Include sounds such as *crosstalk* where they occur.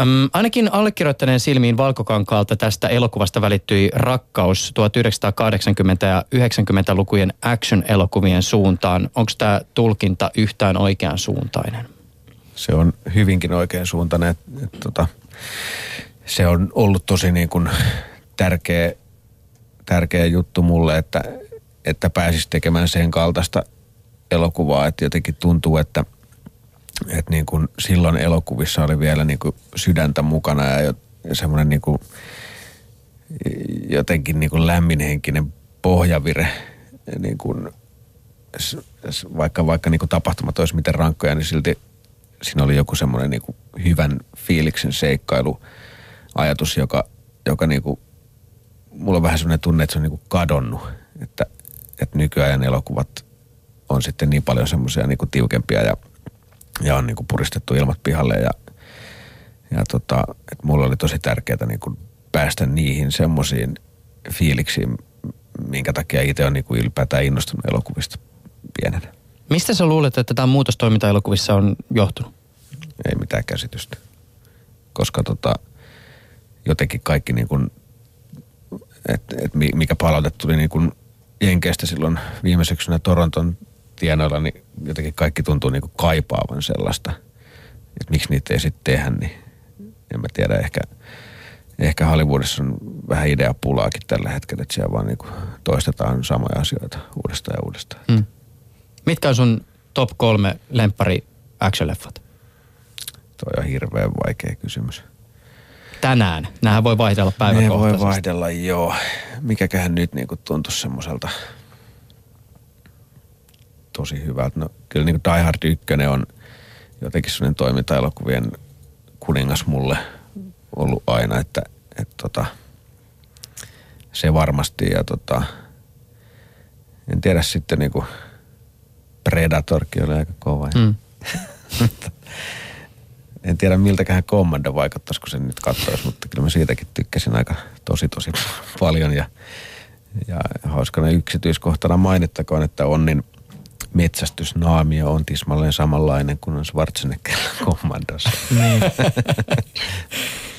Öm, ainakin allekirjoittaneen silmiin Valkokankaalta tästä elokuvasta välittyi rakkaus 1980- ja 90-lukujen action-elokuvien suuntaan. Onko tämä tulkinta yhtään oikean suuntainen? Se on hyvinkin oikean suuntainen. Et, et, tota, se on ollut tosi niin kuin tärkeä, tärkeä juttu mulle, että, että pääsis tekemään sen kaltaista elokuvaa, että jotenkin tuntuu, että, että niin kuin silloin elokuvissa oli vielä niin kuin sydäntä mukana ja, ja semmoinen niin kuin jotenkin niin kuin lämminhenkinen pohjavire, niin kuin, vaikka, vaikka niin kuin tapahtumat olisi miten rankkoja, niin silti siinä oli joku semmoinen niin kuin hyvän fiiliksen seikkailu ajatus, joka, joka niin kuin, mulla on vähän semmoinen tunne, että se on niin kuin kadonnut, että, että nykyajan elokuvat on sitten niin paljon semmoisia niin tiukempia ja, ja on niin kuin puristettu ilmat pihalle ja, ja tota, että mulla oli tosi tärkeää niin kuin päästä niihin semmoisiin fiiliksiin, minkä takia itse on niin kuin ylipäätään innostunut elokuvista pienenä. Mistä sä luulet, että tämä muutostoiminta elokuvissa on johtunut? Ei mitään käsitystä. Koska tota, jotenkin kaikki niin kuin, että et mikä palaute tuli niin kuin Jenkeistä silloin viime syksynä Toronton tienoilla, niin jotenkin kaikki tuntuu niin kuin kaipaavan sellaista. Että miksi niitä ei sitten tehdä, niin en mä tiedä. Ehkä, ehkä Hollywoodissa on vähän ideapulaakin tällä hetkellä, että siellä vaan niin kuin toistetaan samoja asioita uudestaan ja uudestaan. Hmm. Mitkä on sun top kolme lempari action-leffat? Toi on hirveän vaikea kysymys. Tänään. Nämähän voi vaihdella päiväkohtaisesti. Ne voi vaihdella, joo. Mikäköhän nyt niin tuntuu semmoiselta tosi hyvältä. No, kyllä niin kuin Die Hard 1 on jotenkin sellainen toimintaelokuvien kuningas mulle ollut aina, että, että tota, se varmasti ja tota, en tiedä sitten niin kuin Predatorkin oli aika kova. Mm. *laughs* en tiedä miltäköhän Commando vaikuttaisi, kun sen nyt katsoisi, mutta kyllä mä siitäkin tykkäsin aika tosi tosi *laughs* paljon. Ja, ja hauskana yksityiskohtana mainittakoon, että Onnin metsästysnaamio on tismalleen samanlainen kuin on Schwarzenegger kommandossa. Niin. *laughs*